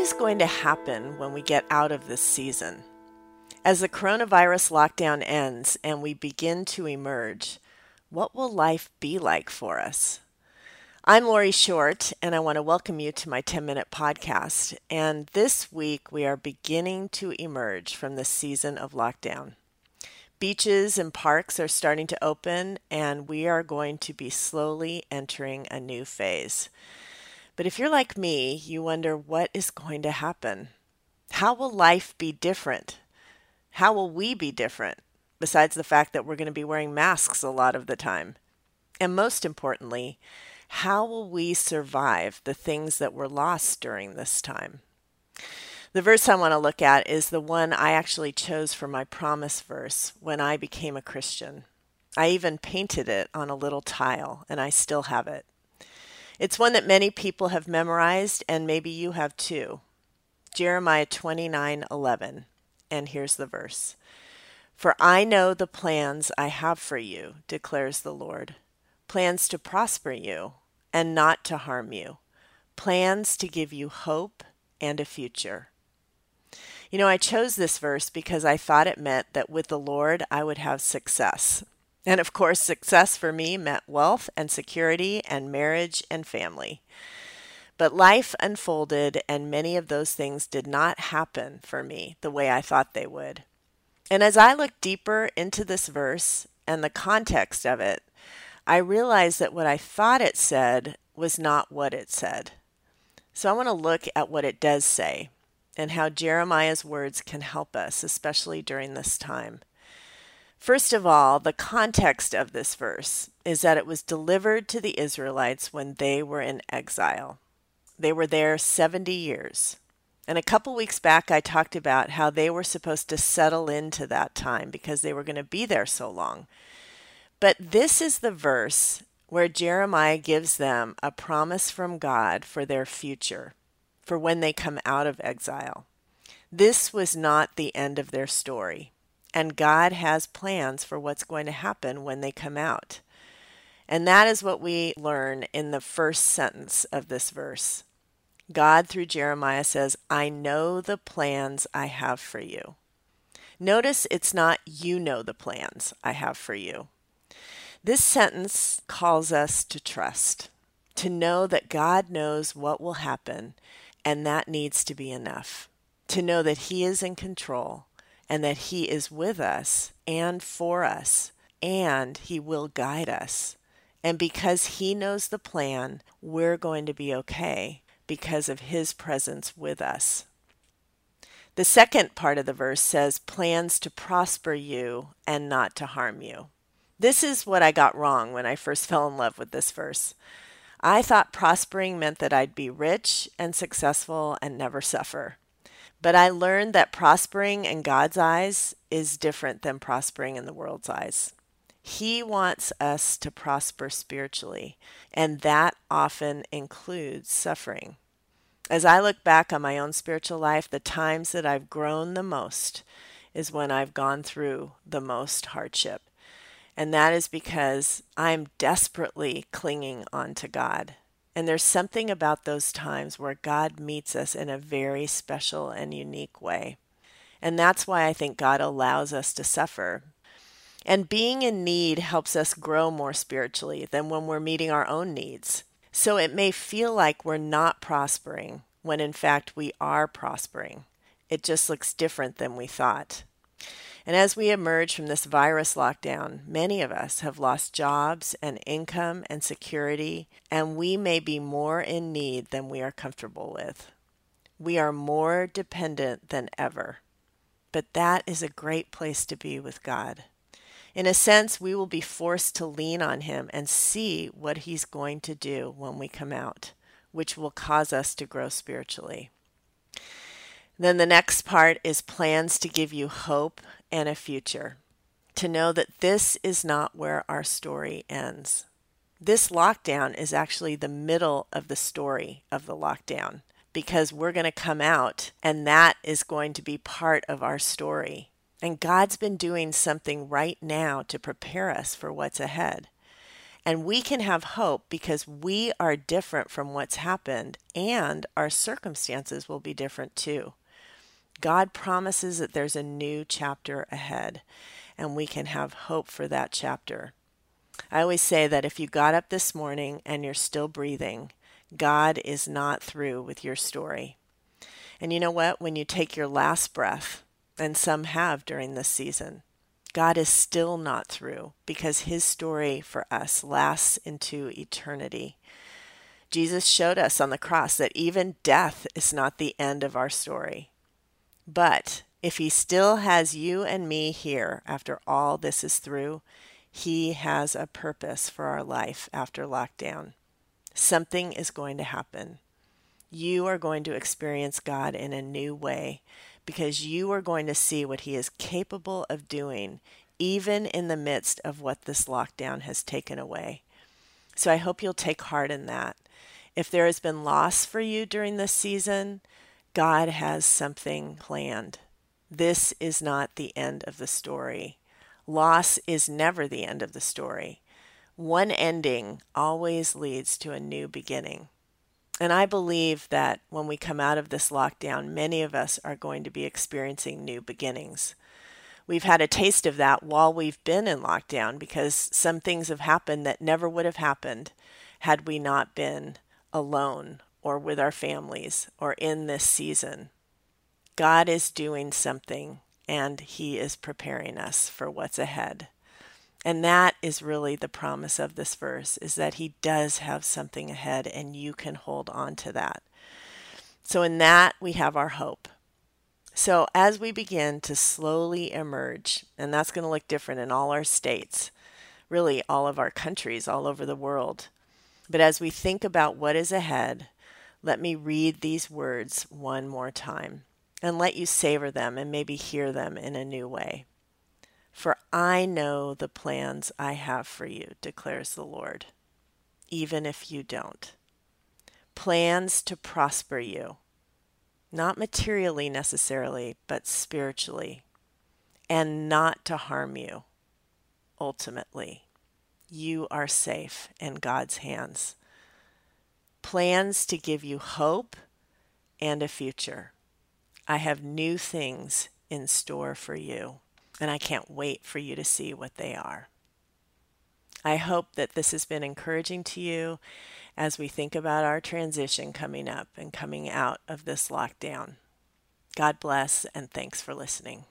is going to happen when we get out of this season? As the coronavirus lockdown ends and we begin to emerge, what will life be like for us? I'm Laurie Short, and I want to welcome you to my 10 minute podcast. And this week, we are beginning to emerge from the season of lockdown. Beaches and parks are starting to open, and we are going to be slowly entering a new phase. But if you're like me, you wonder what is going to happen. How will life be different? How will we be different, besides the fact that we're going to be wearing masks a lot of the time? And most importantly, how will we survive the things that were lost during this time? The verse I want to look at is the one I actually chose for my promise verse when I became a Christian. I even painted it on a little tile, and I still have it. It's one that many people have memorized, and maybe you have too. Jeremiah 29 11. And here's the verse For I know the plans I have for you, declares the Lord plans to prosper you and not to harm you, plans to give you hope and a future. You know, I chose this verse because I thought it meant that with the Lord I would have success. And of course, success for me meant wealth and security and marriage and family. But life unfolded, and many of those things did not happen for me the way I thought they would. And as I look deeper into this verse and the context of it, I realized that what I thought it said was not what it said. So I want to look at what it does say and how Jeremiah's words can help us, especially during this time. First of all, the context of this verse is that it was delivered to the Israelites when they were in exile. They were there 70 years. And a couple weeks back, I talked about how they were supposed to settle into that time because they were going to be there so long. But this is the verse where Jeremiah gives them a promise from God for their future, for when they come out of exile. This was not the end of their story. And God has plans for what's going to happen when they come out. And that is what we learn in the first sentence of this verse. God, through Jeremiah, says, I know the plans I have for you. Notice it's not you know the plans I have for you. This sentence calls us to trust, to know that God knows what will happen, and that needs to be enough. To know that He is in control and that He is with us and for us, and He will guide us. And because He knows the plan, we're going to be okay because of His presence with us. The second part of the verse says, plans to prosper you and not to harm you. This is what I got wrong when I first fell in love with this verse. I thought prospering meant that I'd be rich and successful and never suffer. But I learned that prospering in God's eyes is different than prospering in the world's eyes. He wants us to prosper spiritually, and that often includes suffering. As I look back on my own spiritual life, the times that I've grown the most is when I've gone through the most hardship. And that is because I'm desperately clinging on to God. And there's something about those times where God meets us in a very special and unique way. And that's why I think God allows us to suffer. And being in need helps us grow more spiritually than when we're meeting our own needs. So it may feel like we're not prospering when in fact we are prospering. It just looks different than we thought. And as we emerge from this virus lockdown, many of us have lost jobs and income and security, and we may be more in need than we are comfortable with. We are more dependent than ever. But that is a great place to be with God. In a sense, we will be forced to lean on Him and see what He's going to do when we come out, which will cause us to grow spiritually. Then the next part is plans to give you hope and a future. To know that this is not where our story ends. This lockdown is actually the middle of the story of the lockdown because we're going to come out and that is going to be part of our story. And God's been doing something right now to prepare us for what's ahead. And we can have hope because we are different from what's happened, and our circumstances will be different too. God promises that there's a new chapter ahead, and we can have hope for that chapter. I always say that if you got up this morning and you're still breathing, God is not through with your story. And you know what? When you take your last breath, and some have during this season, God is still not through because his story for us lasts into eternity. Jesus showed us on the cross that even death is not the end of our story. But if he still has you and me here after all this is through, he has a purpose for our life after lockdown. Something is going to happen. You are going to experience God in a new way because you are going to see what He is capable of doing, even in the midst of what this lockdown has taken away. So I hope you'll take heart in that. If there has been loss for you during this season, God has something planned. This is not the end of the story. Loss is never the end of the story. One ending always leads to a new beginning. And I believe that when we come out of this lockdown, many of us are going to be experiencing new beginnings. We've had a taste of that while we've been in lockdown because some things have happened that never would have happened had we not been alone or with our families or in this season. God is doing something and He is preparing us for what's ahead. And that is really the promise of this verse is that he does have something ahead and you can hold on to that. So in that we have our hope. So as we begin to slowly emerge, and that's going to look different in all our states, really all of our countries all over the world. But as we think about what is ahead, let me read these words one more time and let you savor them and maybe hear them in a new way. For I know the plans I have for you, declares the Lord, even if you don't. Plans to prosper you, not materially necessarily, but spiritually, and not to harm you ultimately. You are safe in God's hands. Plans to give you hope and a future. I have new things in store for you and I can't wait for you to see what they are. I hope that this has been encouraging to you as we think about our transition coming up and coming out of this lockdown. God bless and thanks for listening.